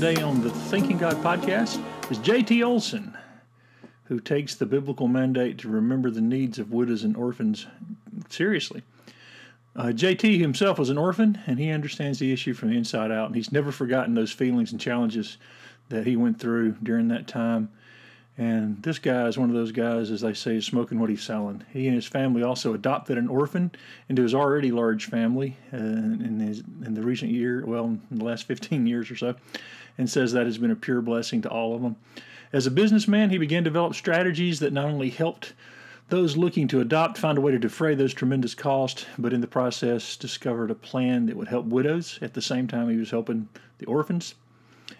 today on the Thinking God podcast is J.T. Olson, who takes the biblical mandate to remember the needs of widows and orphans seriously. Uh, JT himself was an orphan, and he understands the issue from the inside out, and he's never forgotten those feelings and challenges that he went through during that time. And this guy is one of those guys, as they say, is smoking what he's selling. He and his family also adopted an orphan into his already large family uh, in, his, in the recent year, well, in the last 15 years or so, and says that has been a pure blessing to all of them. As a businessman, he began to develop strategies that not only helped those looking to adopt find a way to defray those tremendous costs, but in the process discovered a plan that would help widows at the same time he was helping the orphans.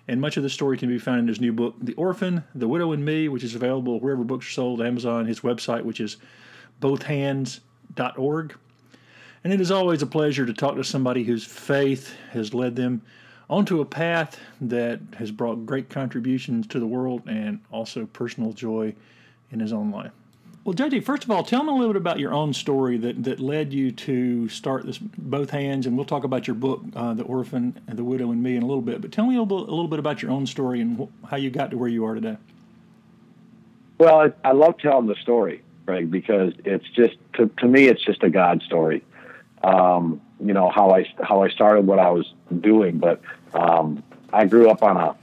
And much of the story can be found in his new book, The Orphan, The Widow and Me, which is available wherever books are sold, Amazon, his website, which is bothhands.org. And it is always a pleasure to talk to somebody whose faith has led them onto a path that has brought great contributions to the world and also personal joy in his own life. Well, JT, first of all, tell me a little bit about your own story that, that led you to start this both hands, and we'll talk about your book, uh, "The Orphan, and the Widow, and Me," in a little bit. But tell me a little, a little bit about your own story and wh- how you got to where you are today. Well, I, I love telling the story, Greg, because it's just to, to me, it's just a God story. Um, you know how I how I started what I was doing, but um, I grew up on a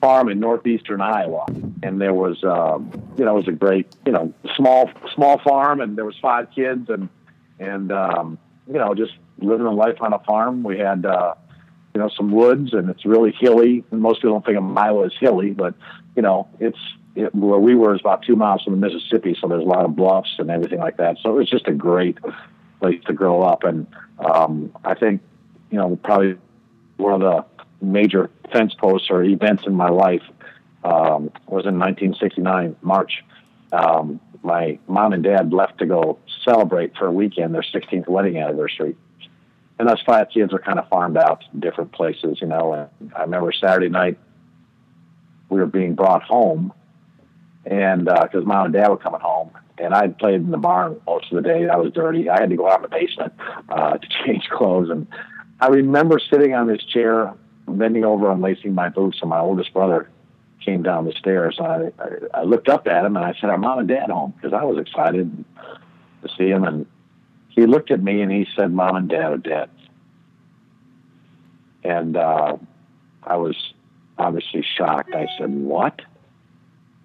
farm in northeastern Iowa, and there was, um, you know, it was a great, you know, small small farm, and there was five kids, and and um, you know, just living a life on a farm. We had, uh, you know, some woods, and it's really hilly. And most people don't think of Iowa as hilly, but you know, it's it, where we were is about two miles from the Mississippi, so there's a lot of bluffs and everything like that. So it was just a great place to grow up, and um, I think, you know, probably one of the major fence posts or events in my life um, was in 1969 March. Um, my mom and dad left to go celebrate for a weekend their 16th wedding anniversary, and us five kids were kind of farmed out to different places, you know. And I remember Saturday night we were being brought home, and because uh, mom and dad were coming home, and I'd played in the barn most of the day. I was dirty. I had to go out in the basement uh, to change clothes, and I remember sitting on this chair bending over unlacing my boots, and my oldest brother came down the stairs. I, I, I looked up at him and I said, "Are mom and dad home?" Because I was excited to see him, and he looked at me and he said, "Mom and dad are dead." And uh, I was obviously shocked. I said, "What?"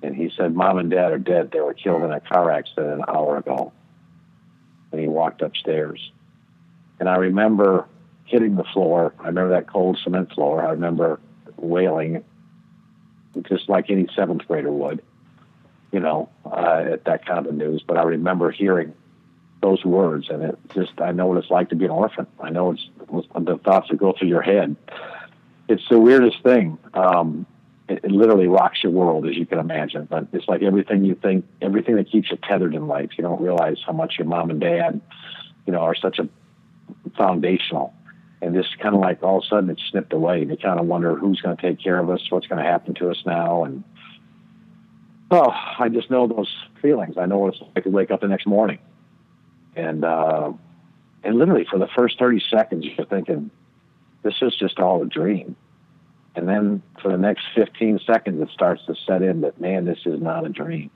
And he said, "Mom and dad are dead. They were killed in a car accident an hour ago." And he walked upstairs, and I remember hitting the floor. I remember that cold cement floor. I remember wailing, just like any seventh grader would, you know, uh, at that kind of news. But I remember hearing those words, and it just, I know what it's like to be an orphan. I know it's, the thoughts that go through your head. It's the weirdest thing. Um, it, it literally rocks your world, as you can imagine. But it's like everything you think, everything that keeps you tethered in life. You don't realize how much your mom and dad, you know, are such a foundational and just kind of like all of a sudden it's snipped away. You kind of wonder who's going to take care of us, what's going to happen to us now, and oh, I just know those feelings. I know what it's like to wake up the next morning, and uh, and literally for the first thirty seconds you're thinking, this is just all a dream, and then for the next fifteen seconds it starts to set in that man, this is not a dream,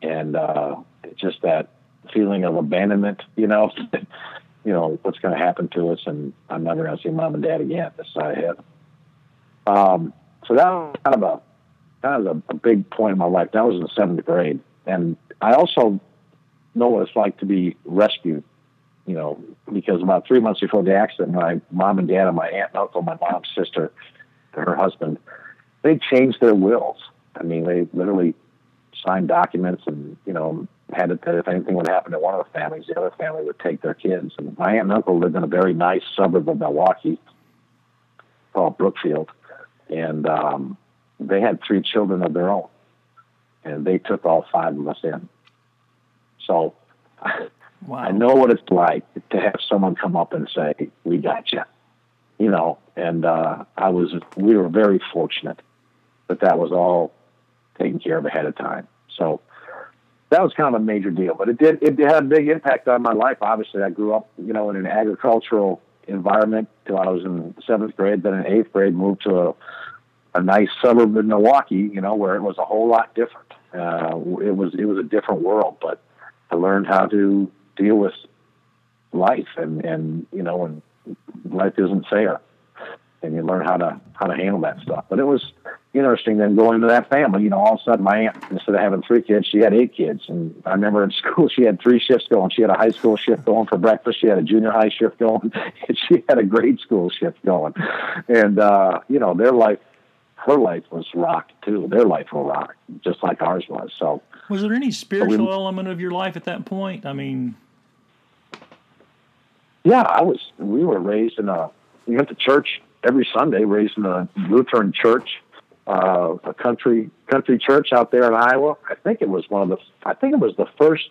and uh, it's just that feeling of abandonment, you know. you know, what's going to happen to us, and I'm never going to see mom and dad again this side of heaven. Um, so that was kind of a kind of a, a big point in my life. That was in the seventh grade, and I also know what it's like to be rescued. You know, because about three months before the accident, my mom and dad and my aunt and uncle, my mom's sister, her husband, they changed their wills. I mean, they literally signed documents and you know that if anything would happen to one of the families, the other family would take their kids. And my aunt and uncle lived in a very nice suburb of Milwaukee called Brookfield, and um, they had three children of their own, and they took all five of us in. So wow. I know what it's like to have someone come up and say, "We got you," you know. And uh, I was, we were very fortunate but that was all taken care of ahead of time. So that was kind of a major deal, but it did it had a big impact on my life. Obviously, I grew up, you know, in an agricultural environment till I was in seventh grade. Then in eighth grade, moved to a, a nice suburb in Milwaukee, you know, where it was a whole lot different. Uh, it was it was a different world, but I learned how to deal with life, and and you know, when life isn't fair, and you learn how to how to handle that stuff. But it was interesting then going to that family. You know, all of a sudden my aunt, instead of having three kids, she had eight kids. And I remember in school she had three shifts going. She had a high school shift going for breakfast. She had a junior high shift going. And she had a grade school shift going. And uh, you know, their life her life was rocked too. Their life was rocked, just like ours was. So was there any spiritual we, element of your life at that point? I mean Yeah, I was we were raised in a we went to church every Sunday, raised in a Lutheran church uh, a country country church out there in Iowa. I think it was one of the I think it was the first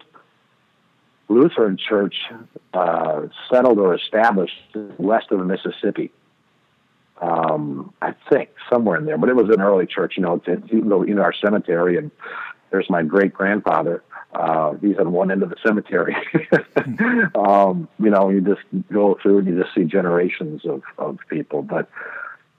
Lutheran church uh, settled or established west of the Mississippi. Um, I think somewhere in there, but it was an early church. You know, you know, in our cemetery, and there's my great grandfather. Uh, he's on one end of the cemetery. um, you know, you just go through and you just see generations of, of people. But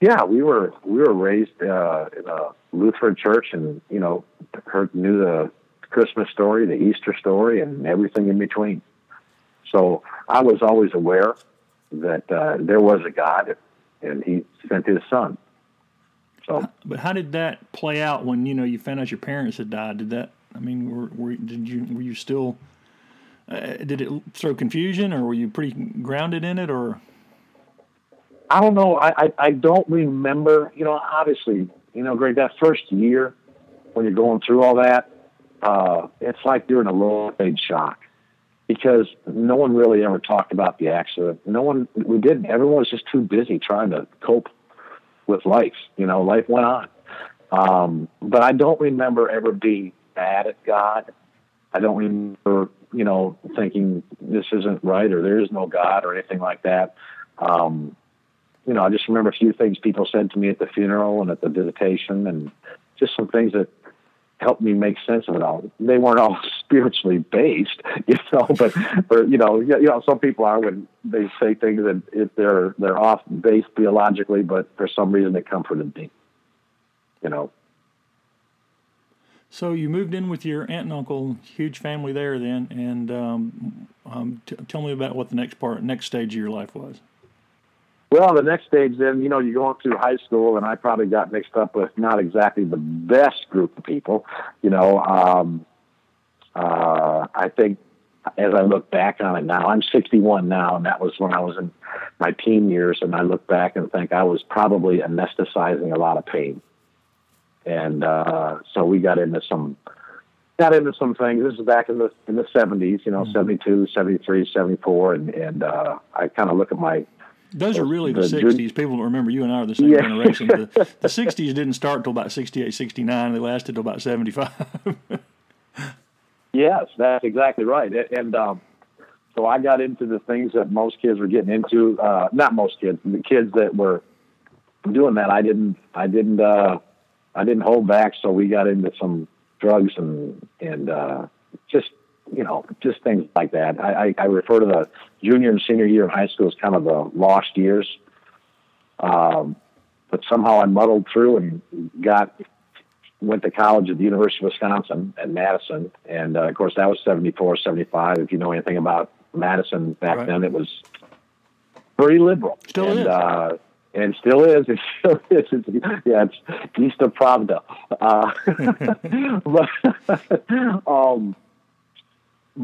yeah, we were we were raised uh, in a Lutheran church, and you know, heard knew the Christmas story, the Easter story, and everything in between. So I was always aware that uh, there was a God, and He sent His Son. So, but how did that play out when you know you found out your parents had died? Did that? I mean, were, were did you were you still? Uh, did it throw confusion, or were you pretty grounded in it, or? I don't know. I, I, I don't remember. You know, obviously, you know, Greg, that first year when you're going through all that, uh, it's like you're in a low stage shock because no one really ever talked about the accident. No one, we didn't. Everyone was just too busy trying to cope with life. You know, life went on. Um, but I don't remember ever being mad at God. I don't remember, you know, thinking this isn't right or there is no God or anything like that. Um, you know, I just remember a few things people said to me at the funeral and at the visitation, and just some things that helped me make sense of it all. They weren't all spiritually based, you know, but or you know, you know, some people are when they say things that if they're they're off base theologically, but for some reason it comforted me, you know. So you moved in with your aunt and uncle, huge family there then, and um, um, t- tell me about what the next part, next stage of your life was. Well, the next stage, then, you know, you go going through high school, and I probably got mixed up with not exactly the best group of people. You know, um, uh, I think as I look back on it now, I'm 61 now, and that was when I was in my teen years, and I look back and think I was probably anesthetizing a lot of pain. And uh, so we got into some got into some things. This is back in the in the 70s, you know, mm-hmm. 72, 73, 74, and and uh, I kind of look at my those are really the, the 60s. People don't remember you and I are the same yeah. generation. The, the 60s didn't start until about 68, 69. They lasted till about 75. yes, that's exactly right. And um, so I got into the things that most kids were getting into. Uh, not most kids, the kids that were doing that. I didn't. I didn't. Uh, I didn't hold back. So we got into some drugs and and uh, just you know, just things like that. I, I, I, refer to the junior and senior year of high school as kind of the lost years. Um, but somehow I muddled through and got went to college at the University of Wisconsin at Madison, and uh, of course that was 74, 75. If you know anything about Madison back right. then, it was pretty liberal. Still and, is. Uh, and still is. It still is. It's, yeah, it's east of Pravda. Uh, but, um,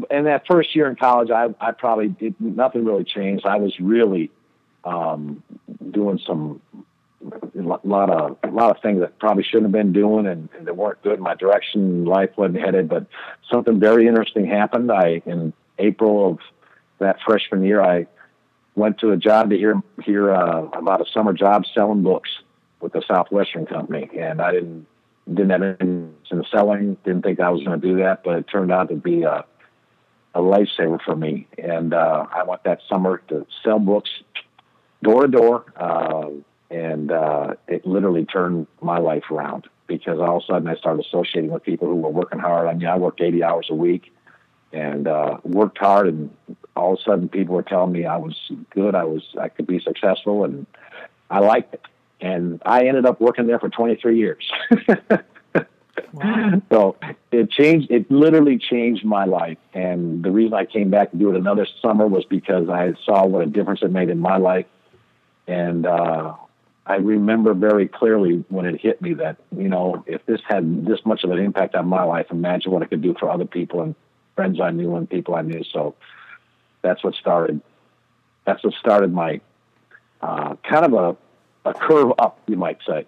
and that first year in college, I, I probably did nothing really changed. I was really um, doing some a lot of a lot of things that probably shouldn't have been doing and, and that weren't good. In my direction life wasn't headed, but something very interesting happened. I in April of that freshman year, I went to a job to hear hear uh, about a summer job selling books with the Southwestern Company, and I didn't didn't have any in selling. Didn't think I was going to do that, but it turned out to be a a lifesaver for me. And uh, I went that summer to sell books door to door, uh, and uh, it literally turned my life around because all of a sudden I started associating with people who were working hard. I mean, I worked 80 hours a week and uh, worked hard, and all of a sudden people were telling me I was good, I was I could be successful, and I liked it. And I ended up working there for 23 years. Wow. so it changed. It literally changed my life. And the reason I came back to do it another summer was because I saw what a difference it made in my life. And uh, I remember very clearly when it hit me that you know if this had this much of an impact on my life, imagine what it could do for other people and friends I knew and people I knew. So that's what started. That's what started my uh, kind of a, a curve up, you might say.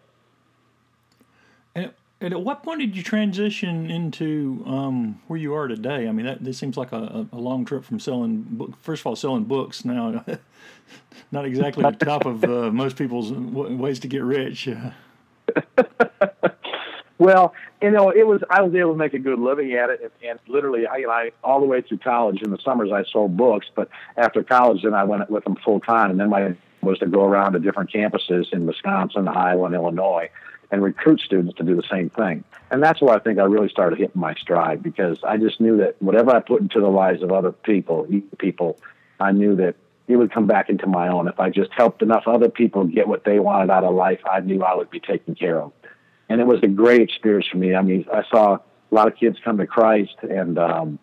And, at what point did you transition into um, where you are today? I mean, that this seems like a, a long trip from selling book. First of all, selling books now, not exactly the top of uh, most people's ways to get rich. Well, you know, it was I was able to make a good living at it, and, and literally, I, I all the way through college. In the summers, I sold books, but after college, then I went with them full time, and then my was to go around to different campuses in Wisconsin, Iowa, and Illinois, and recruit students to do the same thing. And that's where I think I really started hitting my stride because I just knew that whatever I put into the lives of other people, people, I knew that it would come back into my own. If I just helped enough other people get what they wanted out of life, I knew I would be taken care of and it was a great experience for me. I mean, I saw a lot of kids come to Christ, and um,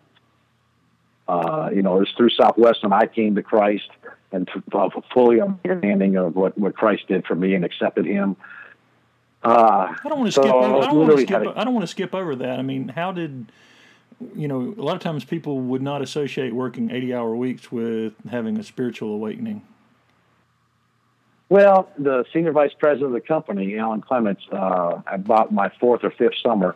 uh, you know, it was through Southwestern I came to Christ and to, uh, fully understanding of what what Christ did for me and accepted Him. Uh, I don't want to so skip. Over, I don't want to skip. a- I don't want to skip over that. I mean, how did you know? A lot of times people would not associate working eighty-hour weeks with having a spiritual awakening. Well, the senior vice president of the company, Alan Clements, uh, about my fourth or fifth summer,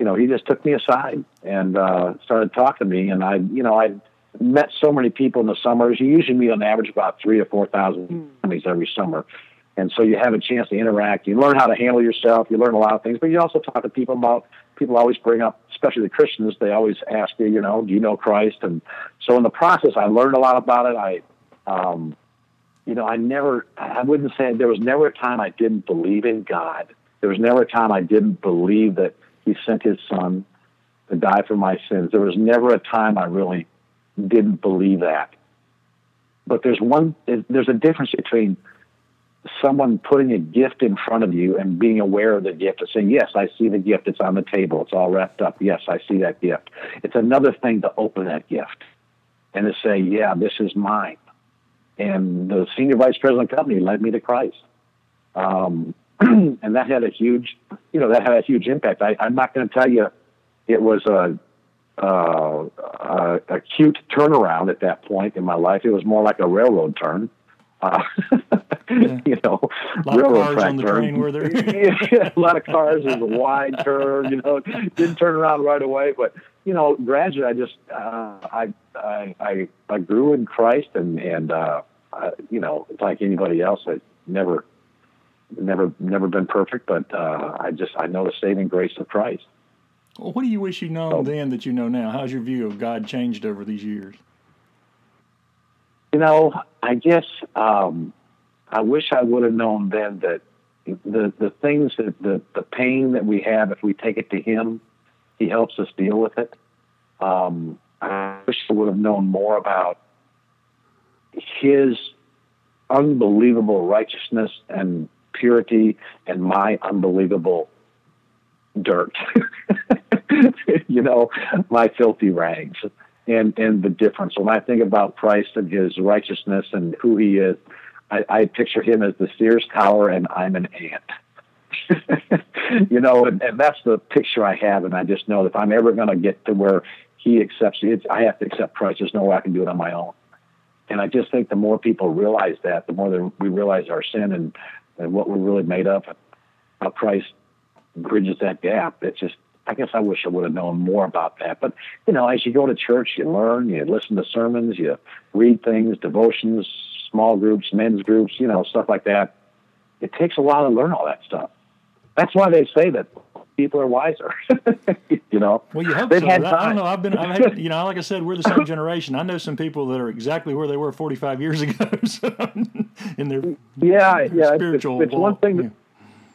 you know, he just took me aside and uh, started talking to me. And I, you know, I met so many people in the summers. You usually meet on average about three or four thousand families every summer, and so you have a chance to interact. You learn how to handle yourself. You learn a lot of things, but you also talk to people about. People always bring up, especially the Christians. They always ask you, you know, do you know Christ? And so in the process, I learned a lot about it. I um, you know, I never, I wouldn't say there was never a time I didn't believe in God. There was never a time I didn't believe that He sent His Son to die for my sins. There was never a time I really didn't believe that. But there's one, there's a difference between someone putting a gift in front of you and being aware of the gift and saying, Yes, I see the gift. It's on the table. It's all wrapped up. Yes, I see that gift. It's another thing to open that gift and to say, Yeah, this is mine and the senior vice president of the company led me to Christ. Um, and that had a huge, you know, that had a huge impact. I, I'm not going to tell you it was a, uh, a, turnaround at that point in my life. It was more like a railroad turn. Uh, you know, A lot of cars on the train were there. yeah, a lot of cars. It was a wide turn. You know, didn't turn around right away, but you know, gradually, I just uh, I, I I I grew in Christ, and and uh, uh, you know, like anybody else, I never never never been perfect, but uh, I just I know the saving grace of Christ. Well, what do you wish you known Oh. then that you know now? How's your view of God changed over these years? You know, I guess um, I wish I would have known then that the the things that the the pain that we have, if we take it to Him, He helps us deal with it. Um, I wish I would have known more about His unbelievable righteousness and purity, and my unbelievable dirt. you know, my filthy rags and and the difference. When I think about Christ and His righteousness and who He is, I, I picture Him as the Sears Tower, and I'm an ant. you know, and, and that's the picture I have, and I just know that if I'm ever going to get to where He accepts it, I have to accept Christ. There's no way I can do it on my own. And I just think the more people realize that, the more we realize our sin and, and what we're really made of, how Christ bridges that gap. It's just I guess I wish I would have known more about that. But you know, as you go to church, you learn, you listen to sermons, you read things, devotions, small groups, men's groups, you know, stuff like that. It takes a while to learn all that stuff. That's why they say that people are wiser. you know, Well, you hope They've so. had I don't know. I've been, I've had, you know, like I said, we're the same generation. I know some people that are exactly where they were 45 years ago so, in their yeah, yeah. It's, it's, it's one thing.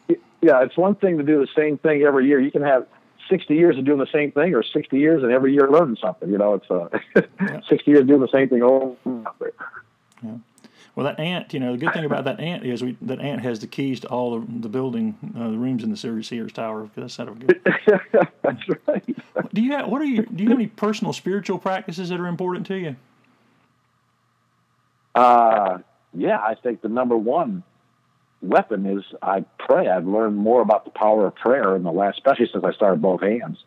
To, yeah, it's one thing to do the same thing every year. You can have 60 years of doing the same thing, or 60 years and every year learning something. You know, it's uh, 60 years doing the same thing over. and over. Well, that ant, you know, the good thing about that ant is we, that ant has the keys to all the, the building, uh, the rooms in the Sears Sears Tower. That's not a good. That's right. Do you have what are your Do you have any personal spiritual practices that are important to you? Uh, yeah, I think the number one weapon is I pray. I've learned more about the power of prayer in the last, especially since I started both hands.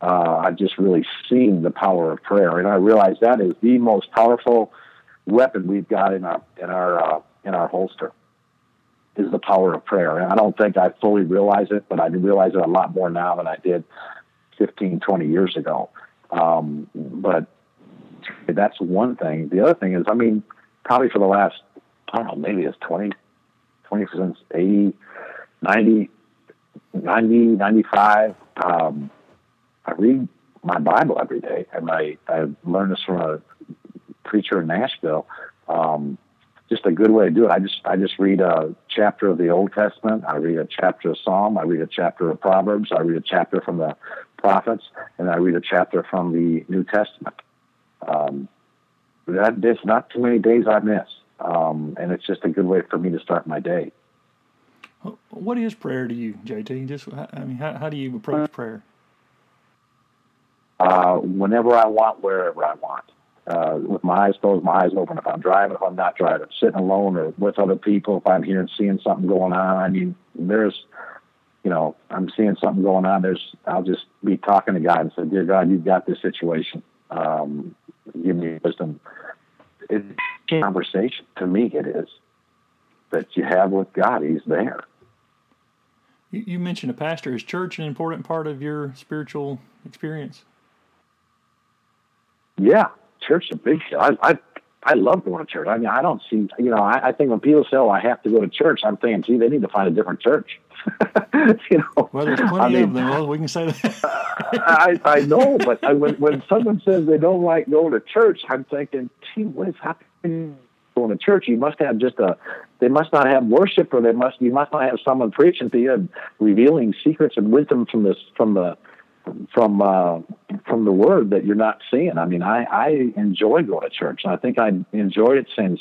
Uh, I've just really seen the power of prayer, and I realize that is the most powerful weapon we've got in our in our uh, in our holster is the power of prayer. And I don't think I fully realize it, but I realize it a lot more now than I did 15, 20 years ago. Um, but that's one thing. The other thing is, I mean, probably for the last, I don't know, maybe it's 20, 20 since 80, 90, 90, 95. Um, I read my Bible every day, and I, I learned this from a preacher in Nashville. Um, just a good way to do it. I just I just read a chapter of the Old Testament. I read a chapter of Psalm. I read a chapter of Proverbs. I read a chapter from the prophets, and I read a chapter from the New Testament. Um, that there's not too many days I miss, um, and it's just a good way for me to start my day. What is prayer to you, JT? Just I mean, how, how do you approach prayer? Uh, whenever I want, wherever I want. Uh, with my eyes closed, my eyes open. If I'm driving, if I'm not driving, sitting alone or with other people, if I'm here and seeing something going on, I mean, there's, you know, I'm seeing something going on. There's, I'll just be talking to God and say, "Dear God, you've got this situation. Um, give me wisdom." It's a conversation. To me, it is that you have with God. He's there. You, you mentioned a pastor. Is church an important part of your spiritual experience? Yeah, church is a big deal. I, I I love going to church. I mean, I don't see, you know, I, I think when people say, "Oh, I have to go to church," I'm thinking, "Gee, they need to find a different church." you know, Well, there's plenty I mean, of them. Well, we can say that. I I know, but I, when when someone says they don't like going to church, I'm thinking, "Gee, what is happening?" Going to church, you must have just a. They must not have worship, or they must. You must not have someone preaching to you and revealing secrets and wisdom from this from the from uh, from the word that you're not seeing. I mean, I, I enjoy going to church. I think I enjoyed it since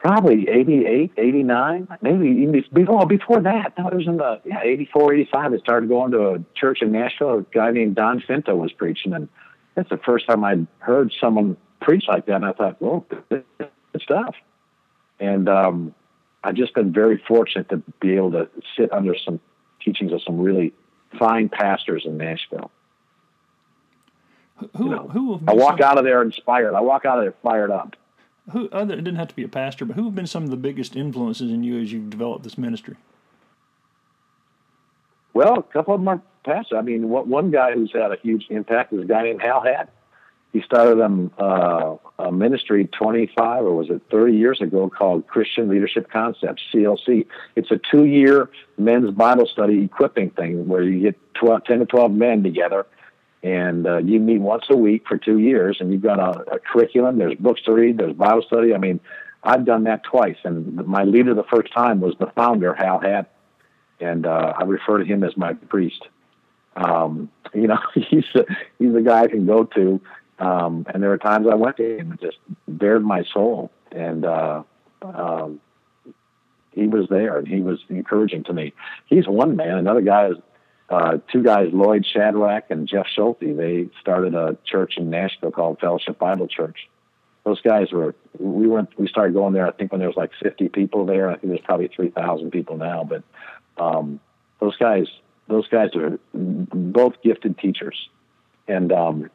probably 88, 89, maybe even before, before that. No, it was in the yeah, 84, 85. I started going to a church in Nashville. A guy named Don Finto was preaching, and that's the first time I'd heard someone preach like that. And I thought, well, good stuff. And um, I've just been very fortunate to be able to sit under some teachings of some really fine pastors in Nashville. Who You know, who I walk some, out of there inspired. I walk out of there fired up. Who other it didn't have to be a pastor, but who have been some of the biggest influences in you as you've developed this ministry? Well, a couple of them are pastors. I mean, one guy who's had a huge impact is a guy named Hal Hadden. He started um, uh, a ministry 25 or was it 30 years ago called Christian Leadership Concepts, CLC. It's a two year men's Bible study equipping thing where you get 12, 10 to 12 men together and uh, you meet once a week for two years and you've got a, a curriculum. There's books to read, there's Bible study. I mean, I've done that twice. And my leader the first time was the founder, Hal Hadden. And uh, I refer to him as my priest. Um, you know, he's a, he's a guy I can go to. Um, and there were times I went to him and just bared my soul. And uh, um, he was there and he was encouraging to me. He's one man. Another guy is uh, two guys, Lloyd Shadrach and Jeff Schulte. They started a church in Nashville called Fellowship Bible Church. Those guys were we went we started going there. I think when there was like 50 people there. I think there's probably 3,000 people now. But um, those guys those guys are both gifted teachers. And um,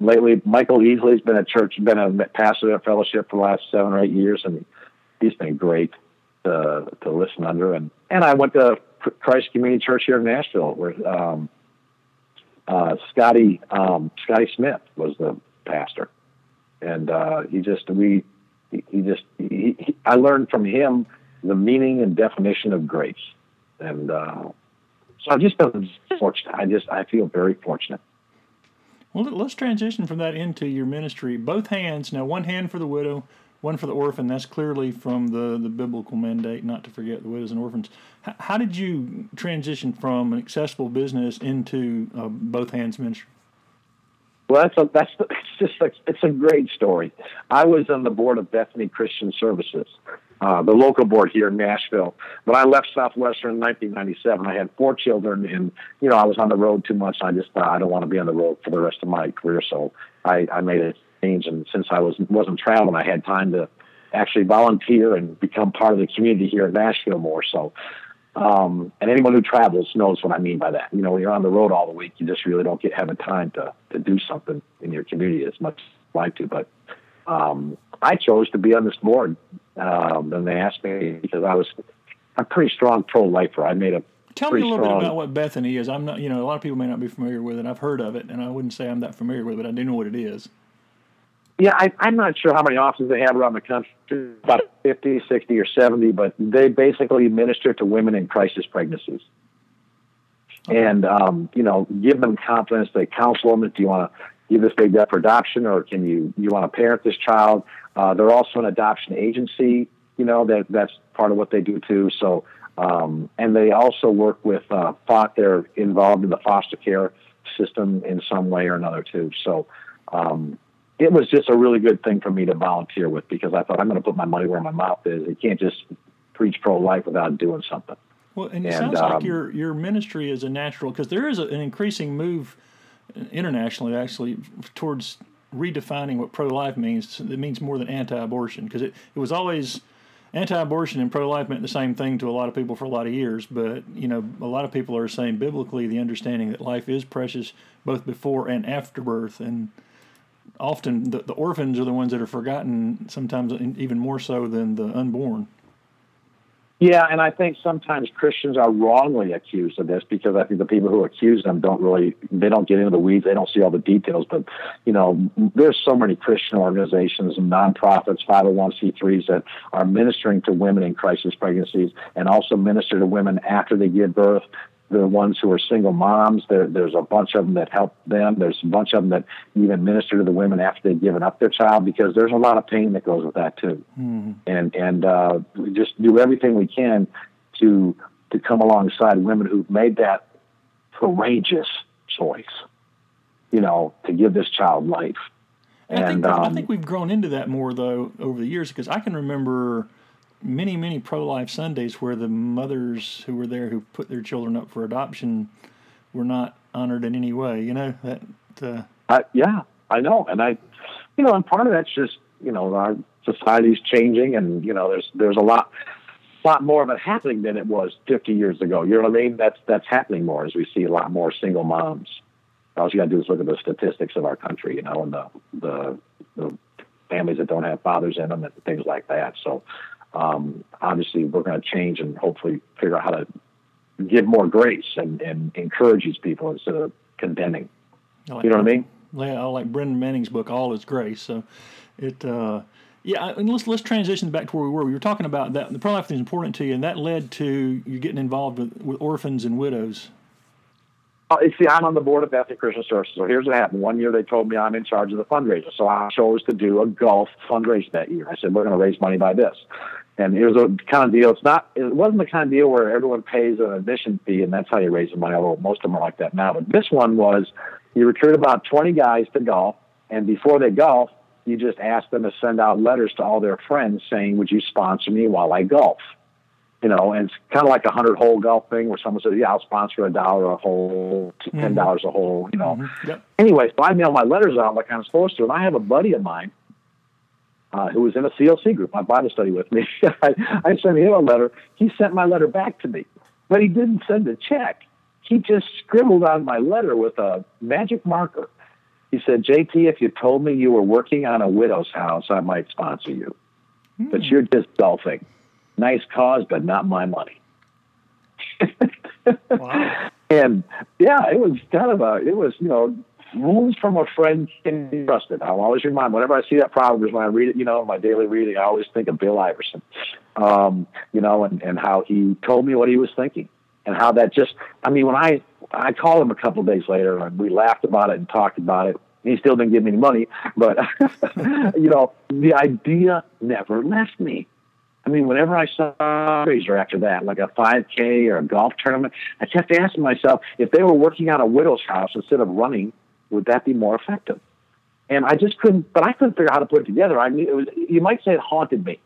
lately, Michael Easley's been a church, been a pastor at Fellowship for the last seven or eight years, and he's been great to to listen under. And and I went to Christ Community Church here in Nashville, where um, uh, Scotty um, Scotty Smith was the pastor, and uh, he just we he, just he, he, I learned from him the meaning and definition of grace, and uh, So I've just been fortunate. I just I feel very fortunate. Well, let's transition from that into your ministry. Both hands now, one hand for the widow, one for the orphan. That's clearly from the, the biblical mandate not to forget the widows and orphans. H- how did you transition from an accessible business into uh, both hands ministry? Well, that's a, that's it's just a, it's a great story. I was on the board of Bethany Christian Services, uh, the local board here in Nashville. When I left Southwestern in 1997, I had four children, and you know I was on the road too much. I just thought I don't want to be on the road for the rest of my career, so I, I made a change. And since I was wasn't traveling, I had time to actually volunteer and become part of the community here in Nashville more. So um, and anyone who travels knows what I mean by that. You know, when you're on the road all the week, you just really don't get having time to to do something in your community as much as I like to. But um, I chose to be on this board, um, and they asked me because I was a pretty strong pro lifer. I made a Tell me a little strong, bit about what Bethany is. I'm not, you know, a lot of people may not be familiar with it. I've heard of it, and I wouldn't say I'm that familiar with it, but I do know what it is. Yeah, I, I'm not sure how many offices they have around the country, about 50, 60, or 70, but they basically minister to women in crisis pregnancies. Okay. And, um, you know, give them confidence. They counsel them. Do you want to give this baby up for adoption or can you, you want to parent this child? Uh, they're also an adoption agency, you know, that that's part of what they do too. So, um, and they also work with, uh, they're involved in the foster care system in some way or another too. So, um, it was just a really good thing for me to volunteer with because I thought I'm going to put my money where my mouth is. You can't just preach pro life without doing something. Well, and it and, sounds um, like your your ministry is a natural because there is a, an increasing move internationally actually towards redefining what pro life means. It means more than anti abortion because it, it was always anti abortion and pro life meant the same thing to a lot of people for a lot of years. But, you know, a lot of people are saying biblically the understanding that life is precious both before and after birth. And often the, the orphans are the ones that are forgotten, sometimes even more so than the unborn. Yeah, and I think sometimes Christians are wrongly accused of this because I think the people who accuse them don't really they don't get into the weeds, they don't see all the details. But you know, there's so many Christian organizations and nonprofits, 501c3s that are ministering to women in crisis pregnancies and also minister to women after they give birth the ones who are single moms. There, there's a bunch of them that help them. There's a bunch of them that even minister to the women after they've given up their child because there's a lot of pain that goes with that too. Mm-hmm. And and uh, we just do everything we can to to come alongside women who've made that courageous choice. You know, to give this child life. And, I, think, um, I think we've grown into that more though over the years because I can remember many, many pro life Sundays where the mothers who were there who put their children up for adoption were not honored in any way. You know that. Uh, uh, yeah, I know, and I, you know, and part of that's just you know our society's changing, and you know there's there's a lot lot more of it happening than it was 50 years ago. You know what I mean? That's that's happening more as we see a lot more single moms. All you got to do is look at the statistics of our country, you know, and the the, the families that don't have fathers in them and things like that. So, um, obviously we're going to change and hopefully figure out how to give more grace and, and encourage these people instead of condemning. Like you know what I mean? Yeah, I like Brennan Manning's book, All Is Grace. So it, uh, yeah, and let's let's transition back to where we were. We were talking about that the pro life thing is important to you, and that led to you getting involved with, with orphans and widows. Uh, see, I'm on the board of Bethany Christian Services. So here's what happened. One year they told me I'm in charge of the fundraiser. So I chose to do a golf fundraiser that year. I said, we're going to raise money by this. And it was a kind of deal. It's not, it wasn't the kind of deal where everyone pays an admission fee and that's how you raise the money, although most of them are like that now. But this one was you recruit about 20 guys to golf. And before they golf, you just ask them to send out letters to all their friends saying, would you sponsor me while I golf? you know, and it's kind of like a hundred hole golf thing where someone says, "Yeah, I'll sponsor a dollar a hole, to ten mm-hmm. dollars mm-hmm. a hole," you know. Mm-hmm. Yep. Anyway, so I mail my letters out like I'm supposed to, and I have a buddy of mine uh, who was in a CLC group, my Bible study with me. I, I sent him a letter. He sent my letter back to me, but he didn't send a check. He just scribbled on my letter with a magic marker. He said, "JT, if you told me you were working on a widow's house, I might sponsor you, mm. but you're just golfing." nice cause, but not my money. wow. And yeah, it was kind of a, it was, you know, rules from a friend can be trusted. I'll always remind, whenever I see that Proverbs, when I read it, you know, in my daily reading, I always think of Bill Iverson, um, you know, and, and how he told me what he was thinking. and how that just, I mean, when I, I called him a couple of days later and we laughed about it and talked about it. He still didn't give me any money, but you know, the idea never left me. I mean, whenever I saw fundraiser after that, like a 5K or a golf tournament, I kept asking myself if they were working on a widow's house instead of running, would that be more effective? And I just couldn't, but I couldn't figure out how to put it together. I mean, it was, you might say it haunted me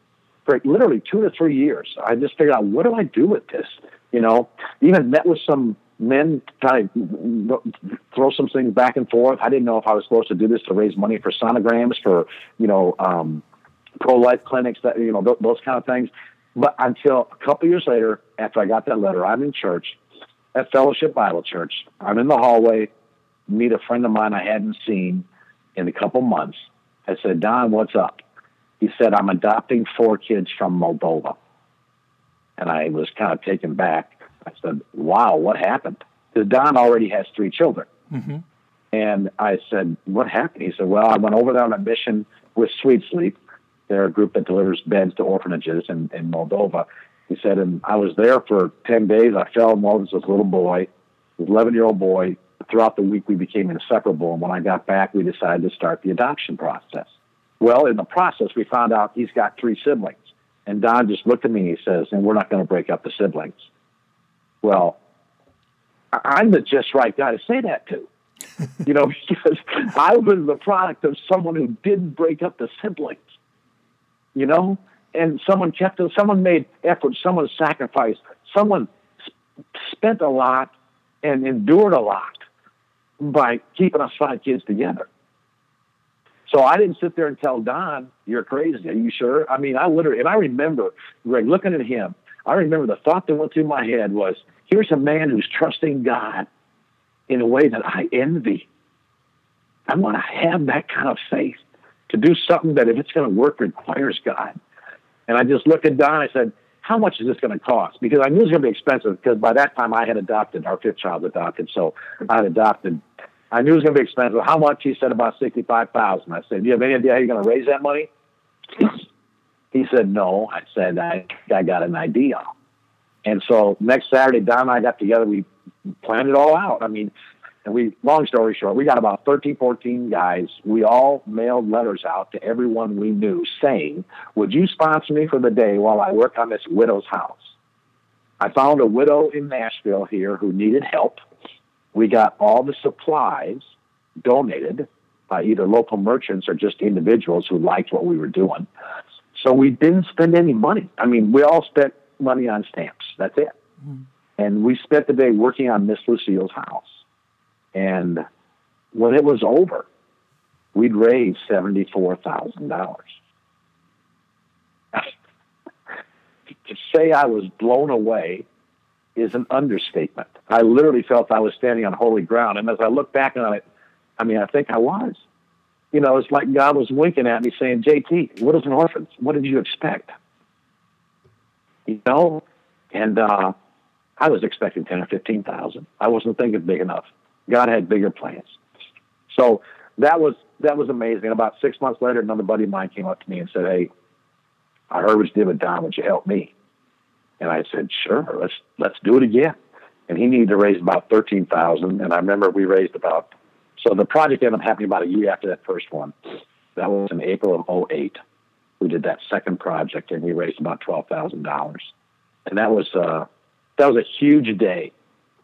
for literally two to three years. I just figured out what do I do with this? You know, even met with some men, kind of throw some things back and forth. I didn't know if I was supposed to do this to raise money for sonograms, for, you know, um, pro life clinics, that, you know, th- those kind of things. But until a couple years later, after I got that letter, I'm in church at Fellowship Bible Church. I'm in the hallway, meet a friend of mine I hadn't seen in a couple months. I said, Don, what's up? He said, I'm adopting four kids from Moldova. And I was kind of taken back. I said, wow, what happened? Because Don already has three children. Mm-hmm. And I said, what happened? He said, well, I went over there on a mission with Sweet Sleep. They're a group that delivers beds to orphanages in, in Moldova. He said, and I was there for 10 days. I fell in love with this little boy, this 11 year old boy. Throughout the week, we became inseparable. And when I got back, we decided to start the adoption process. Well, in the process, we found out he's got three siblings. And Don just looked at me and he says, and we're not going to break up the siblings. Well, I'm the just right guy to say that to. you know, because I was the product of someone who didn't break up the siblings. You know, and someone kept it, someone made effort, someone sacrificed, someone spent a lot and endured a lot by keeping us five kids together. So I didn't sit there and tell Don, "You're crazy." Are you sure? I mean, I literally, and I remember, Greg, looking at him. I remember the thought that went through my head was, "Here's a man who's trusting God in a way that I envy. I want to have that kind of faith to do something that, if it's going to work, requires God." And I just looked at Don. I said, "How much is this going to cost?" Because I knew it was going to be expensive. Because by that time, I had adopted our fifth child adopted, so I had adopted I knew it was going to be expensive. How much? He said about sixty-five thousand. I said, "Do you have any idea how you're going to raise that money?" he said, "No." I said, "I I got an idea." And so next Saturday, Don and I got together. We planned it all out. I mean, and we. Long story short, we got about 13, 14 guys. We all mailed letters out to everyone we knew, saying, "Would you sponsor me for the day while I work on this widow's house?" I found a widow in Nashville here who needed help we got all the supplies donated by either local merchants or just individuals who liked what we were doing. So we didn't spend any money. I mean, we all spent money on stamps. That's it. Mm-hmm. And we spent the day working on Miss Lucille's house. And when it was over, we'd raised $74,000. to say I was blown away is an understatement. I literally felt I was standing on holy ground. And as I look back on it, I mean, I think I was. You know, it's like God was winking at me saying, JT, what is an orphan? What did you expect? You know? And uh, I was expecting 10 or 15,000. I wasn't thinking big enough. God had bigger plans. So that was that was amazing. About six months later, another buddy of mine came up to me and said, Hey, I heard what you did with Don. Would you help me? And I said, sure, let's let's do it again. And he needed to raise about thirteen thousand, and I remember we raised about. So the project ended up happening about a year after that first one. That was in April of 08. We did that second project, and we raised about twelve thousand dollars, and that was uh, that was a huge day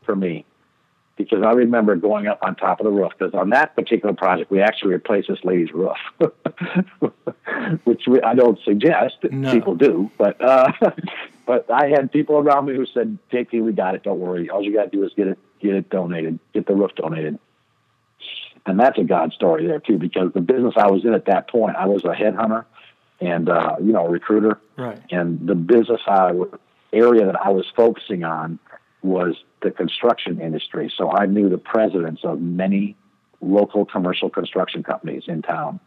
for me because I remember going up on top of the roof because on that particular project we actually replaced this lady's roof, which we, I don't suggest no. people do, but uh, but I had people around me who said, "JT, we got it. Don't worry. All you got to do is get it get it donated, get the roof donated." And that's a God story there too, because the business I was in at that point, I was a headhunter and uh, you know a recruiter, right? And the business I area that I was focusing on was the construction industry. So I knew the presidents of many local commercial construction companies in town.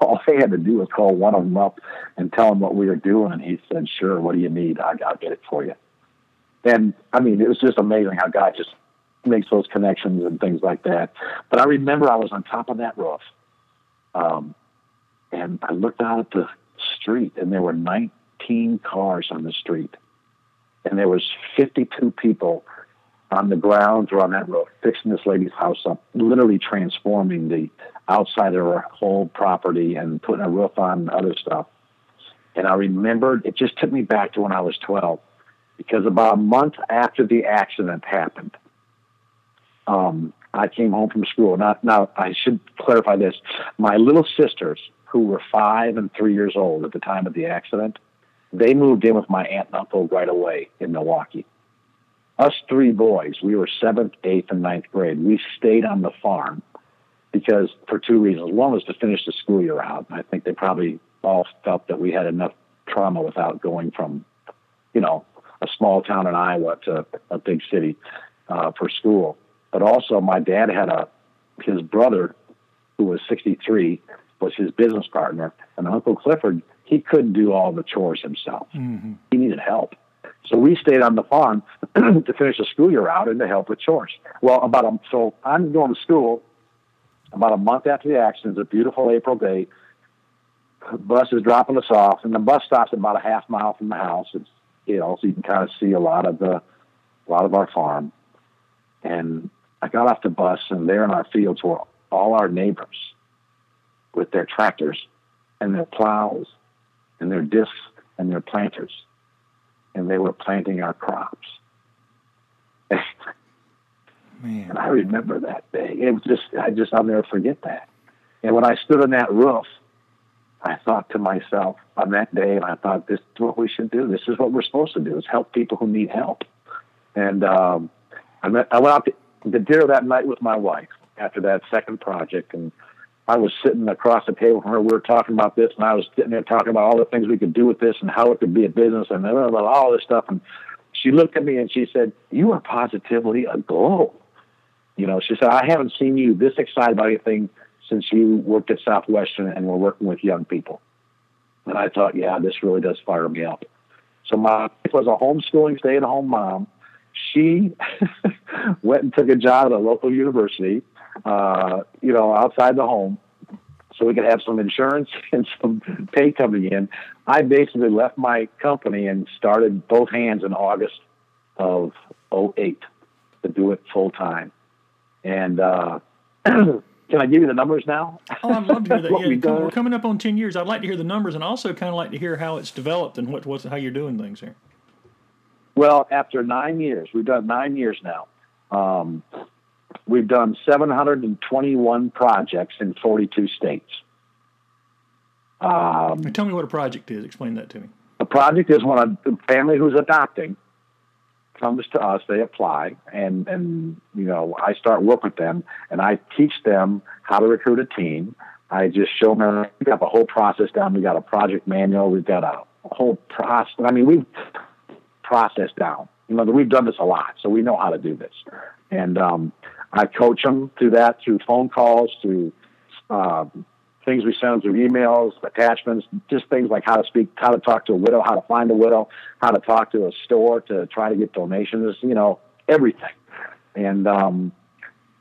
All they had to do was call one of them up and tell him what we were doing. And he said, Sure, what do you need? I, will get it for you. And I mean, it was just amazing how God just makes those connections and things like that. But I remember I was on top of that roof. Um, and I looked out at the street, and there were 19 cars on the street and there was 52 people on the grounds or on that roof fixing this lady's house up, literally transforming the outside of her whole property and putting a roof on other stuff. And I remembered it just took me back to when I was 12 because about a month after the accident happened, um, I came home from school. Now, now I should clarify this: my little sisters, who were five and three years old at the time of the accident, they moved in with my aunt and uncle right away in Milwaukee. Us three boys, we were seventh, eighth, and ninth grade. We stayed on the farm because for two reasons. One was to finish the school year out. I think they probably all felt that we had enough trauma without going from, you know, a small town in Iowa to a big city uh, for school. But also, my dad had a his brother, who was 63, was his business partner, and Uncle Clifford he couldn't do all the chores himself. Mm-hmm. He needed help. So we stayed on the farm to finish the school year out and to help with chores. Well, about a, so I'm going to school about a month after the accident. It's a beautiful April day. Bus is dropping us off, and the bus stops about a half mile from the house. It's you know, so you can kind of see a lot of the a lot of our farm. And I got off the bus, and there in our fields were all our neighbors with their tractors and their plows and their discs and their planters, and they were planting our crops. Man. And I remember that day. It was just, I just, I'll never forget that. And when I stood on that roof, I thought to myself on that day, and I thought, this is what we should do. This is what we're supposed to do: is help people who need help. And um, I, met, I went out to, to dinner that night with my wife after that second project, and I was sitting across the table from her. We were talking about this, and I was sitting there talking about all the things we could do with this and how it could be a business and all this stuff. And she looked at me and she said, "You are positively a aglow." You know, she said, "I haven't seen you this excited about anything since you worked at Southwestern and were working with young people." And I thought, "Yeah, this really does fire me up." So my wife was a homeschooling, stay-at-home mom. She went and took a job at a local university uh, you know, outside the home so we could have some insurance and some pay coming in. I basically left my company and started both hands in August of 08 to do it full time. And uh, can I give you the numbers now? Oh, I'd love to hear that. Yeah. We're coming up on ten years. I'd like to hear the numbers, and also kind of like to hear how it's developed and what what's how you're doing things here. Well, after nine years, we've done nine years now. Um, we've done 721 projects in 42 states. Um, tell me what a project is. Explain that to me. A project is when a family who's adopting comes to us, they apply, and and you know I start work with them, and I teach them how to recruit a team. I just show them we got the whole process down. We got a project manual. We've got a whole process. I mean, we've processed down. You know, we've done this a lot, so we know how to do this. And um, I coach them through that, through phone calls, through um, things we send them through emails, attachments, just things like how to speak, how to talk to a widow, how to find a widow, how to talk to a store to try to get donations, you know, everything. And um,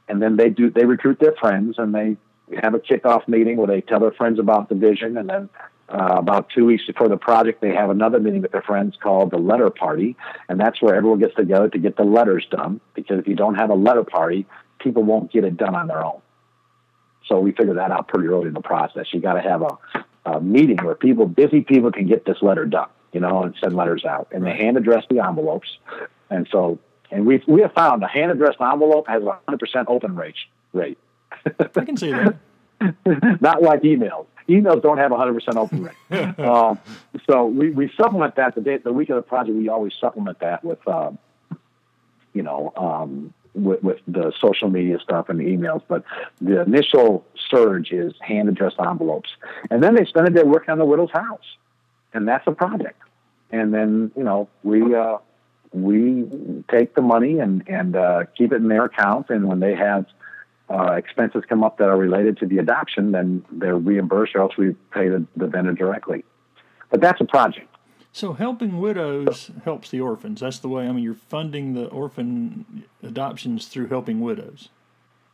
and then they do they recruit their friends and they have a kickoff meeting where they tell their friends about the vision and then uh, about two weeks before the project they have another meeting with their friends called the letter party and that's where everyone gets together to get the letters done because if you don't have a letter party people won't get it done on their own so we figured that out pretty early in the process. You got to have a, a meeting where people, busy people, can get this letter done, you know, and send letters out. And they hand address the envelopes. And so, and we we have found a hand addressed envelope has a hundred percent open rate. Rate, I can see that. not like emails. Emails don't have a hundred percent open rate. um, so we, we supplement that the day the week of the project. We always supplement that with, um, you know, um, with, with the social media stuff and the emails. But the initial surge is hand addressed envelopes, and then they spend a day working on the widow's house, and that's a project. And then you know we uh, we take the money and and uh, keep it in their account, and when they have uh, expenses come up that are related to the adoption, then they're reimbursed, or else we pay the, the vendor directly. But that's a project. So helping widows helps the orphans. That's the way. I mean, you're funding the orphan adoptions through helping widows.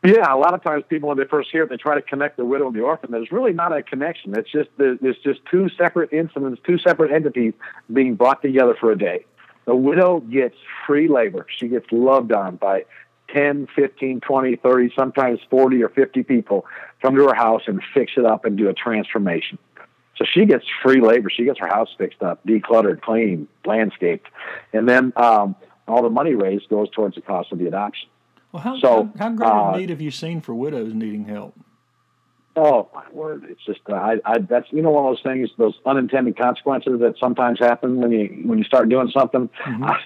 Yeah, a lot of times people when they first hear it, they try to connect the widow and the orphan. There's really not a connection. It's just there's just two separate incidents, two separate entities being brought together for a day. The widow gets free labor. She gets loved on by 10, 15, 20, 30, sometimes 40 or 50 people come to her house and fix it up and do a transformation. So she gets free labor. She gets her house fixed up, decluttered, clean, landscaped. And then um, all the money raised goes towards the cost of the adoption. Well, how, So, how, how great uh, a need have you seen for widows needing help? Oh my word! It's just uh, I, I that's you know one of those things, those unintended consequences that sometimes happen when you when you start doing something. Mhm. I,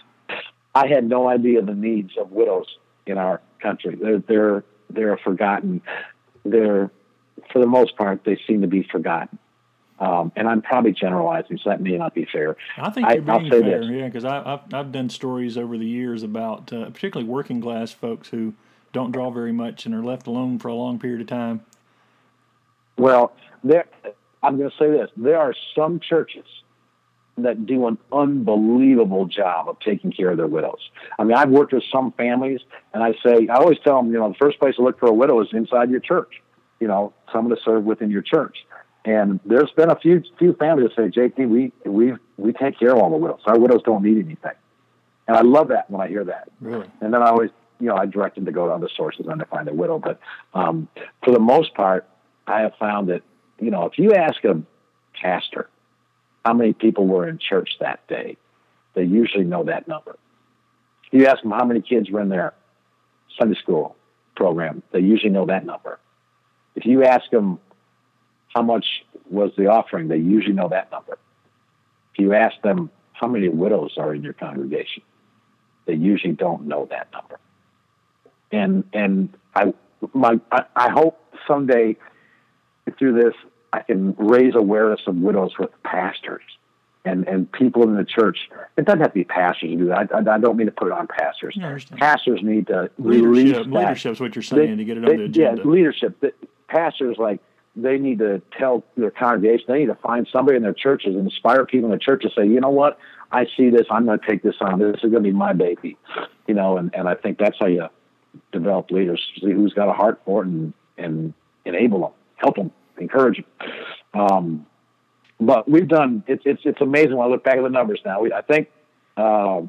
I had no idea the needs of widows in our country. They're they're they're forgotten. They're for the most part they seem to be forgotten. Um, and I'm probably generalizing, so that may not be fair. I think you're I'll being fair, this. yeah, because I've I've done stories over the years about uh, particularly working class folks who don't draw very much and are left alone for a long period of time. Well, there, I'm going to say this: there are some churches that do an unbelievable job of taking care of their widows. I mean, I've worked with some families, and I say, I always tell them, you know, the first place to look for a widow is inside your church. You know, someone to serve within your church. And there's been a few few families that say, JT, we we we take care of all the widows. Our widows don't need anything. And I love that when I hear that. Really? And then I always, you know, I direct them to go to other sources and to find a widow. But um, for the most part, I have found that, you know, if you ask a pastor how many people were in church that day, they usually know that number. You ask them how many kids were in their Sunday school program, they usually know that number. If you ask them how much was the offering, they usually know that number. If you ask them how many widows are in your congregation, they usually don't know that number. And and I my I, I hope someday through this I can raise awareness of widows with pastors and and people in the church. It doesn't have to be pastors who do that. I, I, I don't mean to put it on pastors. I. Pastors need to release Leadership, that. leadership's what you're saying to get it on the agenda. Yeah, leadership. The pastors like they need to tell their congregation. They need to find somebody in their churches and inspire people in the church to say, you know what, I see this. I'm going to take this on. This is going to be my baby. You know, and and I think that's how you develop leaders. See who's got a heart for it and and enable them, help them, encourage them. Um, but we've done. It's it's it's amazing when I look back at the numbers now. We, I think. Uh,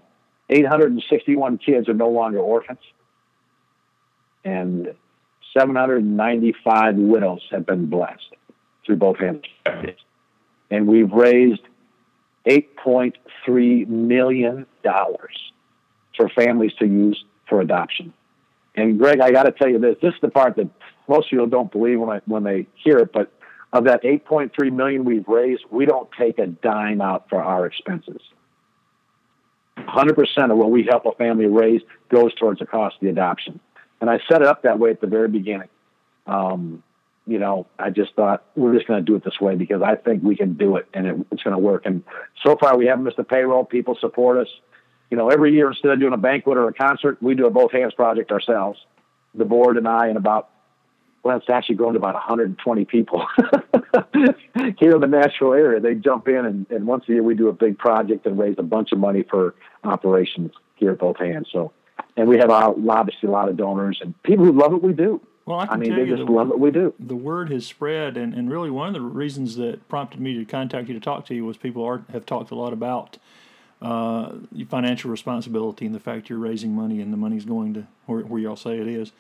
861 kids are no longer orphans, and 795 widows have been blessed through both hands. And we've raised $8.3 million for families to use for adoption. And Greg, I got to tell you this. This is the part that most people don't believe when I, when they hear it. But of that 8.3 million we've raised, we don't take a dime out for our expenses. 100% of what we help a family raise goes towards the cost of the adoption. And I set it up that way at the very beginning. Um, you know, I just thought we're just going to do it this way because I think we can do it and it, it's going to work. And so far, we haven't missed a payroll. People support us. You know, every year instead of doing a banquet or a concert, we do a both hands project ourselves. The board and I, and about well, it's actually grown to about 120 people here in the Nashville area. They jump in, and, and once a year we do a big project and raise a bunch of money for operations here at both hands. So, and we have a, obviously a lot of donors and people who love what we do. Well, I I mean, they just the, love what we do. the word has spread, and, and really one of the reasons that prompted me to contact you to talk to you was people are, have talked a lot about uh, financial responsibility and the fact you're raising money and the money's going to where, where y'all say it is.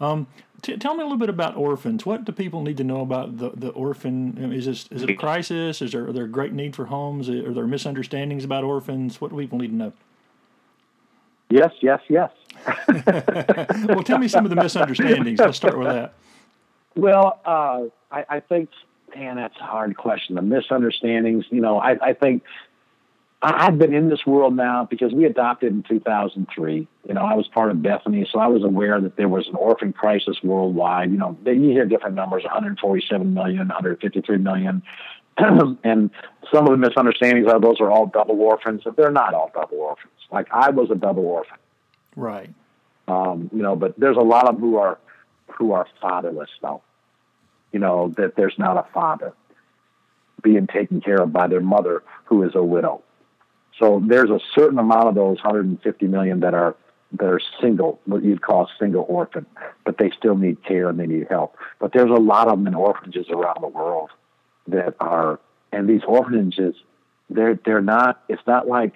Um, t- tell me a little bit about orphans. What do people need to know about the, the orphan? Is this is it a crisis? Is there are there a great need for homes? Are there misunderstandings about orphans? What do people need to know? Yes, yes, yes. well, tell me some of the misunderstandings. Let's start with that. Well, uh, I, I think, man, that's a hard question. The misunderstandings, you know, I, I think I've been in this world now because we adopted in 2003. You know, I was part of Bethany, so I was aware that there was an orphan crisis worldwide. You know, then you hear different numbers 147 million, 153 million. and some of the misunderstandings are those are all double orphans. But they're not all double orphans. Like I was a double orphan Right. um, you know, but there's a lot of who are who are fatherless though. You know that there's not a father being taken care of by their mother who is a widow. So there's a certain amount of those 150 million that are that are single, what you'd call single orphan, but they still need care and they need help. But there's a lot of them in orphanages around the world that are, and these orphanages, they're they're not. It's not like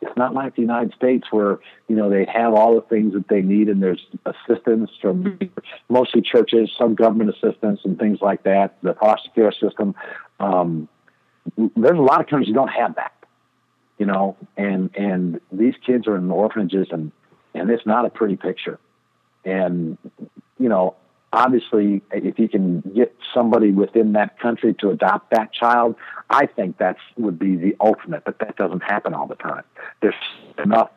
it's not like the United States where you know they have all the things that they need and there's assistance from mostly churches, some government assistance and things like that. The foster care system. Um, there's a lot of countries that don't have that, you know, and and these kids are in orphanages and and it's not a pretty picture. And you know, obviously, if you can get somebody within that country to adopt that child, I think that would be the ultimate. But that doesn't happen all the time. There's enough.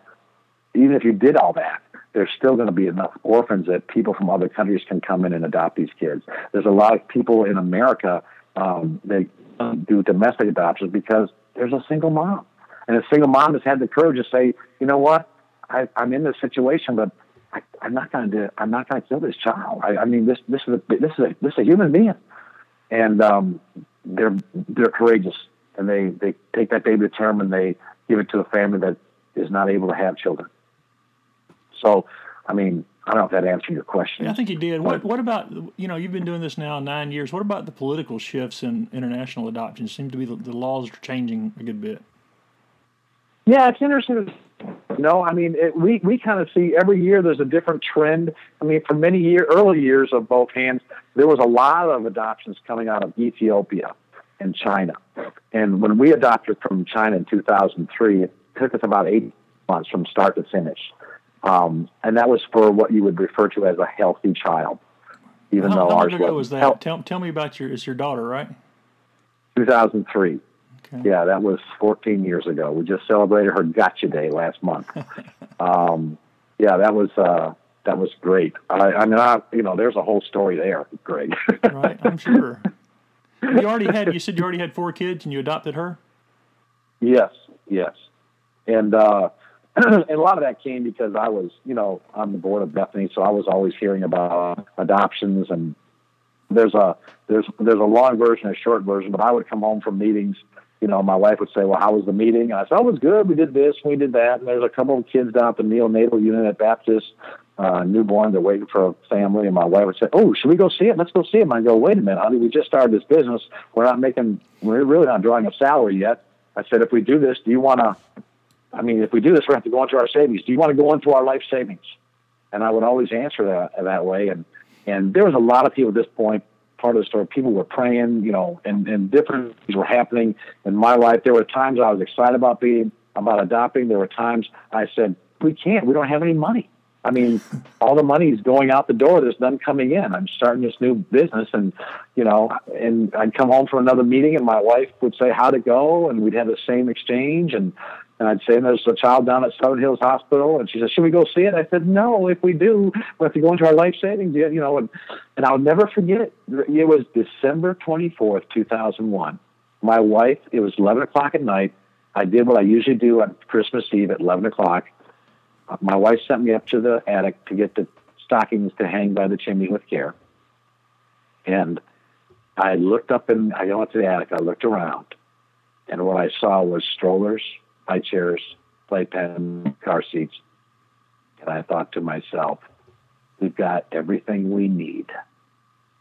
Even if you did all that, there's still going to be enough orphans that people from other countries can come in and adopt these kids. There's a lot of people in America um, that do domestic adoptions because there's a single mom, and a single mom has had the courage to say, you know what, I, I'm in this situation, but I, I'm not going to. I'm not going to kill this child. I, I mean, this this is a, this is a, this is a human being, and um, they're they're courageous, and they they take that baby to term and they give it to a family that is not able to have children. So, I mean, I don't know if that answered your question. Yeah, I think you did. What What about you know you've been doing this now nine years. What about the political shifts in international adoption? It seems to be the, the laws are changing a good bit. Yeah, it's interesting. No, I mean it, we we kind of see every year there's a different trend. I mean, for many year early years of both hands, there was a lot of adoptions coming out of Ethiopia and China. And when we adopted from China in 2003, it took us about eight months from start to finish. Um, and that was for what you would refer to as a healthy child. Even how, though how ours long ago was that? Tell, tell me about your, it's your daughter, right? 2003. Okay. Yeah, that was 14 years ago. We just celebrated her Gotcha Day last month. um, yeah, that was uh, that was great. I, I mean, I, you know, there's a whole story there, Greg. right, I'm sure. You already had. You said you already had four kids, and you adopted her. Yes, yes, and uh, and a lot of that came because I was, you know, on the board of Bethany, so I was always hearing about adoptions and there's a there's there's a long version, a short version, but I would come home from meetings you know, my wife would say, "Well, how was the meeting?" And I said, "Oh, it was good. We did this, we did that." And there's a couple of kids down at the neonatal unit at Baptist, uh, newborn. They're waiting for a family, and my wife would say, "Oh, should we go see it? Let's go see it." I go, "Wait a minute, honey. We just started this business. We're not making. We're really not drawing a salary yet." I said, "If we do this, do you want to? I mean, if we do this, we're going to have to go into our savings. Do you want to go into our life savings?" And I would always answer that that way. And and there was a lot of people at this point part of the story. People were praying, you know, and, and different things were happening in my life. There were times I was excited about being about adopting. There were times I said, We can't, we don't have any money. I mean, all the money is going out the door. There's none coming in. I'm starting this new business, and you know, and I'd come home from another meeting, and my wife would say, "How'd it go?" And we'd have the same exchange, and and I'd say, there's a child down at Southern Hills Hospital. And she said, should we go see it? I said, no, if we do, we have to go into our life savings, you know, and, and I'll never forget it. It was December 24th, 2001. My wife, it was 11 o'clock at night. I did what I usually do on Christmas Eve at 11 o'clock. My wife sent me up to the attic to get the stockings to hang by the chimney with care. And I looked up and I went to the attic. I looked around, and what I saw was strollers, high chairs, playpen, car seats. And I thought to myself, we've got everything we need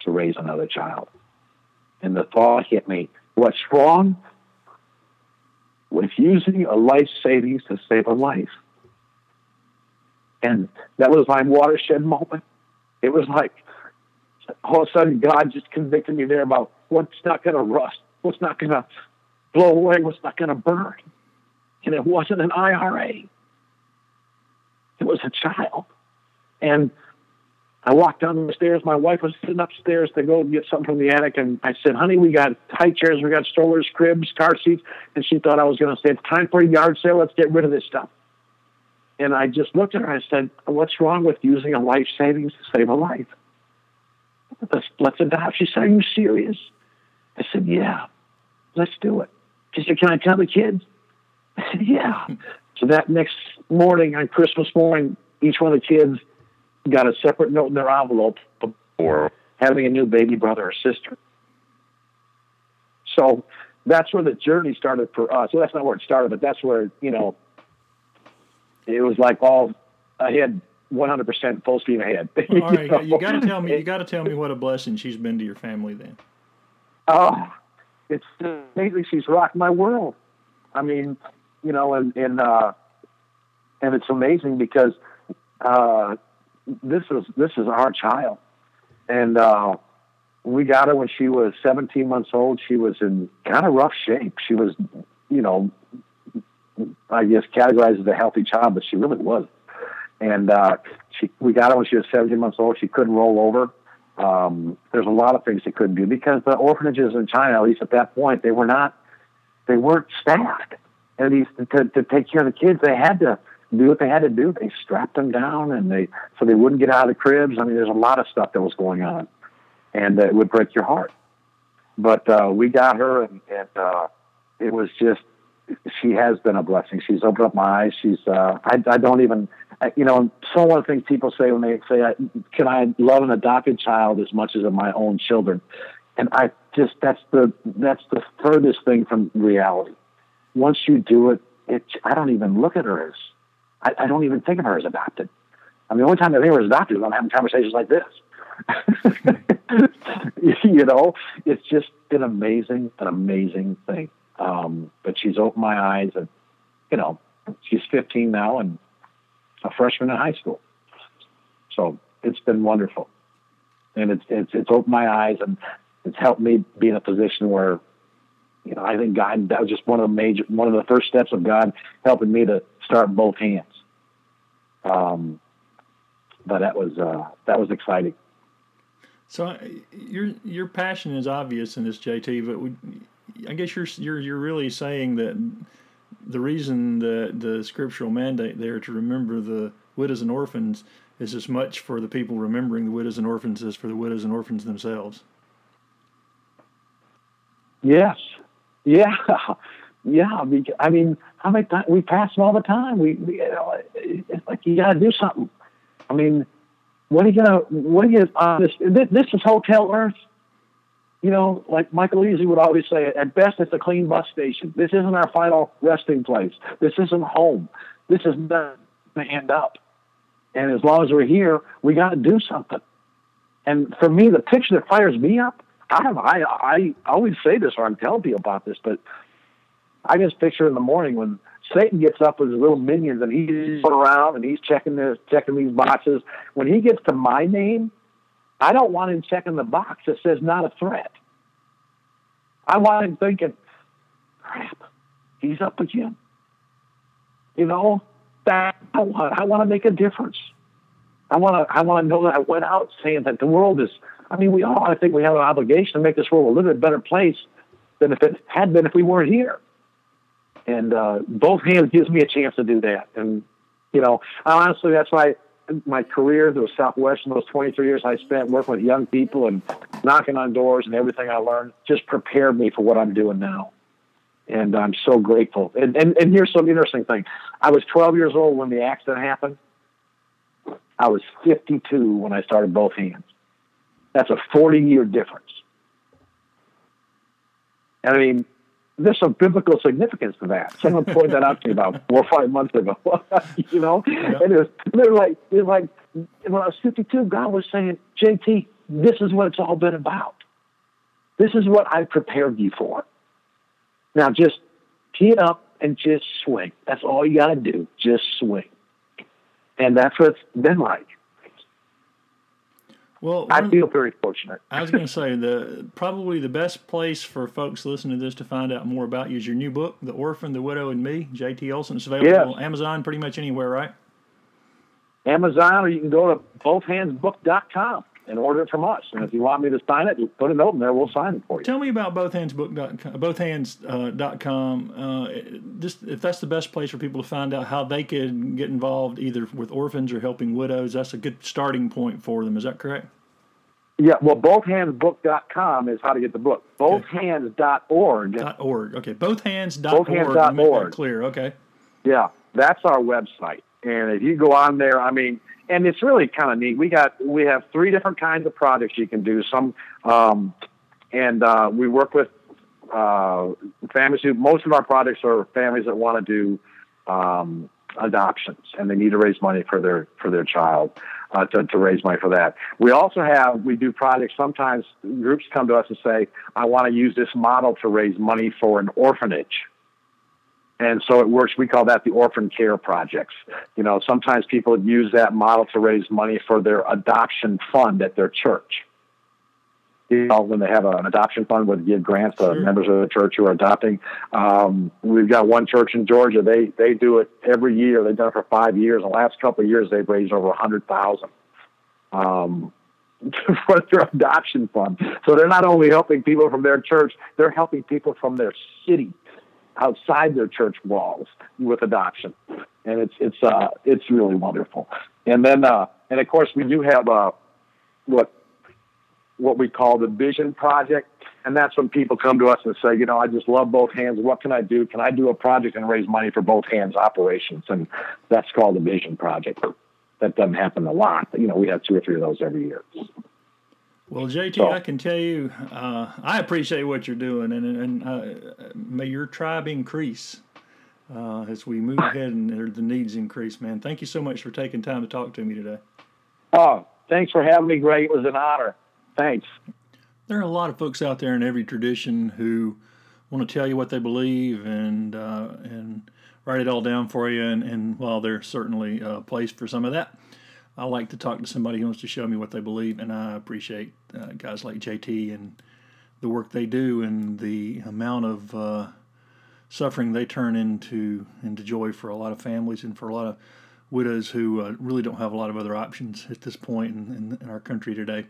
to raise another child. And the thought hit me, what's wrong with using a life savings to save a life? And that was my watershed moment. It was like all of a sudden God just convicted me there about what's not going to rust, what's not going to blow away, what's not going to burn and it wasn't an IRA. It was a child. And I walked down the stairs. My wife was sitting upstairs to go get something from the attic. And I said, honey, we got high chairs, we got strollers, cribs, car seats. And she thought I was going to say, it's time for a yard sale. Let's get rid of this stuff. And I just looked at her. And I said, what's wrong with using a life savings to save a life? Let's, let's adopt. She said, are you serious? I said, yeah, let's do it. She said, can I tell the kids? I said, yeah. So that next morning, on Christmas morning, each one of the kids got a separate note in their envelope for having a new baby brother or sister. So that's where the journey started for us. Well, that's not where it started, but that's where, you know, it was like all I had 100% full steam ahead. All right, you, you got to tell me. You got to tell me what a blessing she's been to your family. Then. Oh, it's amazing. She's rocked my world. I mean, you know, and, and uh, and it's amazing because uh, this is this is our child, and uh, we got her when she was 17 months old. She was in kind of rough shape. She was, you know, I guess categorized as a healthy child, but she really wasn't. And uh, she, we got her when she was 17 months old. She couldn't roll over. Um, there's a lot of things she couldn't do because the orphanages in China, at least at that point, they were not, they weren't staffed. At least to, to take care of the kids, they had to do what they had to do. They strapped them down, and they so they wouldn't get out of the cribs. I mean, there's a lot of stuff that was going on, and uh, it would break your heart. But uh, we got her, and, and uh, it was just she has been a blessing. She's opened up my eyes. She's uh, I, I don't even I, you know so one of the things people say when they say can I love an adopted child as much as my own children, and I just that's the that's the furthest thing from reality. Once you do it, it I don't even look at her as I, I don't even think of her as adopted. I mean, the only time I think of her as adopted is when I'm having conversations like this. you know, it's just an amazing, an amazing thing. Um, but she's opened my eyes, and you know, she's 15 now and a freshman in high school. So it's been wonderful, and it's it's it's opened my eyes, and it's helped me be in a position where, you know, I think God that was just one of the major one of the first steps of God helping me to start both hands. Um, but that was uh, that was exciting. So your your passion is obvious in this, JT. But we, I guess you're you're you're really saying that the reason that the scriptural mandate there to remember the widows and orphans is as much for the people remembering the widows and orphans as for the widows and orphans themselves. Yes. Yeah. Yeah. I mean, how many times we pass them all the time? We, we it's like you got to do something. I mean, what are you gonna? What are you? Uh, this, this is Hotel Earth you know, like Michael Easy would always say, at best it's a clean bus station. This isn't our final resting place. This isn't home. This is not going to end up. And as long as we're here, we got to do something. And for me, the picture that fires me up, I I, I always say this or I'm telling people about this, but I just picture in the morning when Satan gets up with his little minions and he's around and he's checking this, checking these boxes. When he gets to my name, I don't want him checking the box that says not a threat. I want him thinking, crap, he's up again. You know, that I want I want to make a difference. I want to I want to know that I went out saying that the world is I mean we all I think we have an obligation to make this world a little bit better place than if it had been if we weren't here. And uh, both hands gives me a chance to do that. And you know, honestly that's why my career, was Southwest, in those 23 years I spent working with young people and knocking on doors and everything I learned just prepared me for what I'm doing now. And I'm so grateful. And, and, and here's some interesting thing. I was 12 years old when the accident happened. I was 52 when I started both hands. That's a 40 year difference. And I mean, there's some biblical significance to that. Someone pointed that out to me about four or five months ago. you know, yeah. and it was they're like they're like when I was 52, God was saying, JT, this is what it's all been about. This is what I prepared you for. Now just tee it up and just swing. That's all you got to do. Just swing. And that's what it's been like. Well, I feel very fortunate. I was going to say the probably the best place for folks listening to this to find out more about you is your new book, "The Orphan, the Widow, and Me." J.T. Olson. It's available yes. on Amazon, pretty much anywhere, right? Amazon, or you can go to bothhandsbook.com and order it from us. And if you want me to sign it, put a note in there. We'll sign it for you. Tell me about bothhandsbook.com. Bothhands.com. Uh, just if that's the best place for people to find out how they could get involved, either with orphans or helping widows. That's a good starting point for them. Is that correct? Yeah, well, bothhandsbook.com is how to get the book. Bothhands.org. Dot org. Okay, bothhands.org. Bothhands.org. Make that clear. Okay. Yeah, that's our website. And if you go on there, I mean, and it's really kind of neat. We got we have three different kinds of projects you can do. Some, um, and uh, we work with uh, families who most of our projects are families that want to do um, adoptions and they need to raise money for their for their child uh, to, to raise money for that. We also have we do projects. Sometimes groups come to us and say, "I want to use this model to raise money for an orphanage." And so it works. We call that the orphan care projects. You know, sometimes people use that model to raise money for their adoption fund at their church. You know, when they have an adoption fund, would give grants to Sure. members of the church who are adopting. Um, we've got one church in Georgia. They they do it every year. They've done it for five years. The last couple of years, they've raised over a hundred thousand. Um, for their adoption fund. So they're not only helping people from their church, they're helping people from their city outside their church walls with adoption. And it's it's uh it's really wonderful. And then uh and of course we do have uh what what we call the vision project and that's when people come to us and say, you know, I just love both hands. What can I do? Can I do a project and raise money for both hands operations? And that's called the vision project. That doesn't happen a lot. But, you know, we have two or three of those every year. Well, JT, So- I can tell you, uh, I appreciate what you're doing, and and uh, may your tribe increase uh, as we move ahead and the needs increase. Man, thank you so much for taking time to talk to me today. Oh, thanks for having me, Greg. It was an honor. Thanks. There are a lot of folks out there in every tradition who want to tell you what they believe and uh, and write it all down for you. And, and while there's certainly a place for some of that, I like to talk to somebody who wants to show me what they believe, and I appreciate uh, guys like JT and the work they do and the amount of uh, suffering they turn into into joy for a lot of families and for a lot of widows who uh, really don't have a lot of other options at this point in, in, in our country today.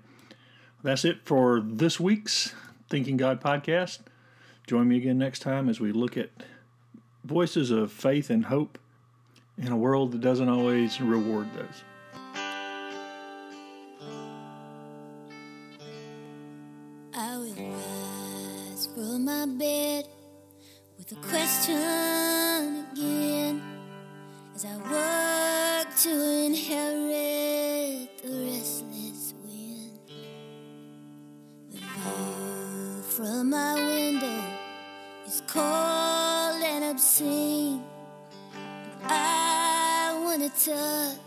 That's it for this week's Thinking God podcast. Join me again next time as we look at voices of faith and hope in a world that doesn't always reward those. Will rise from my bed with a question again as I work to inherit the restless wind. The view from my window is cold and obscene. I want to touch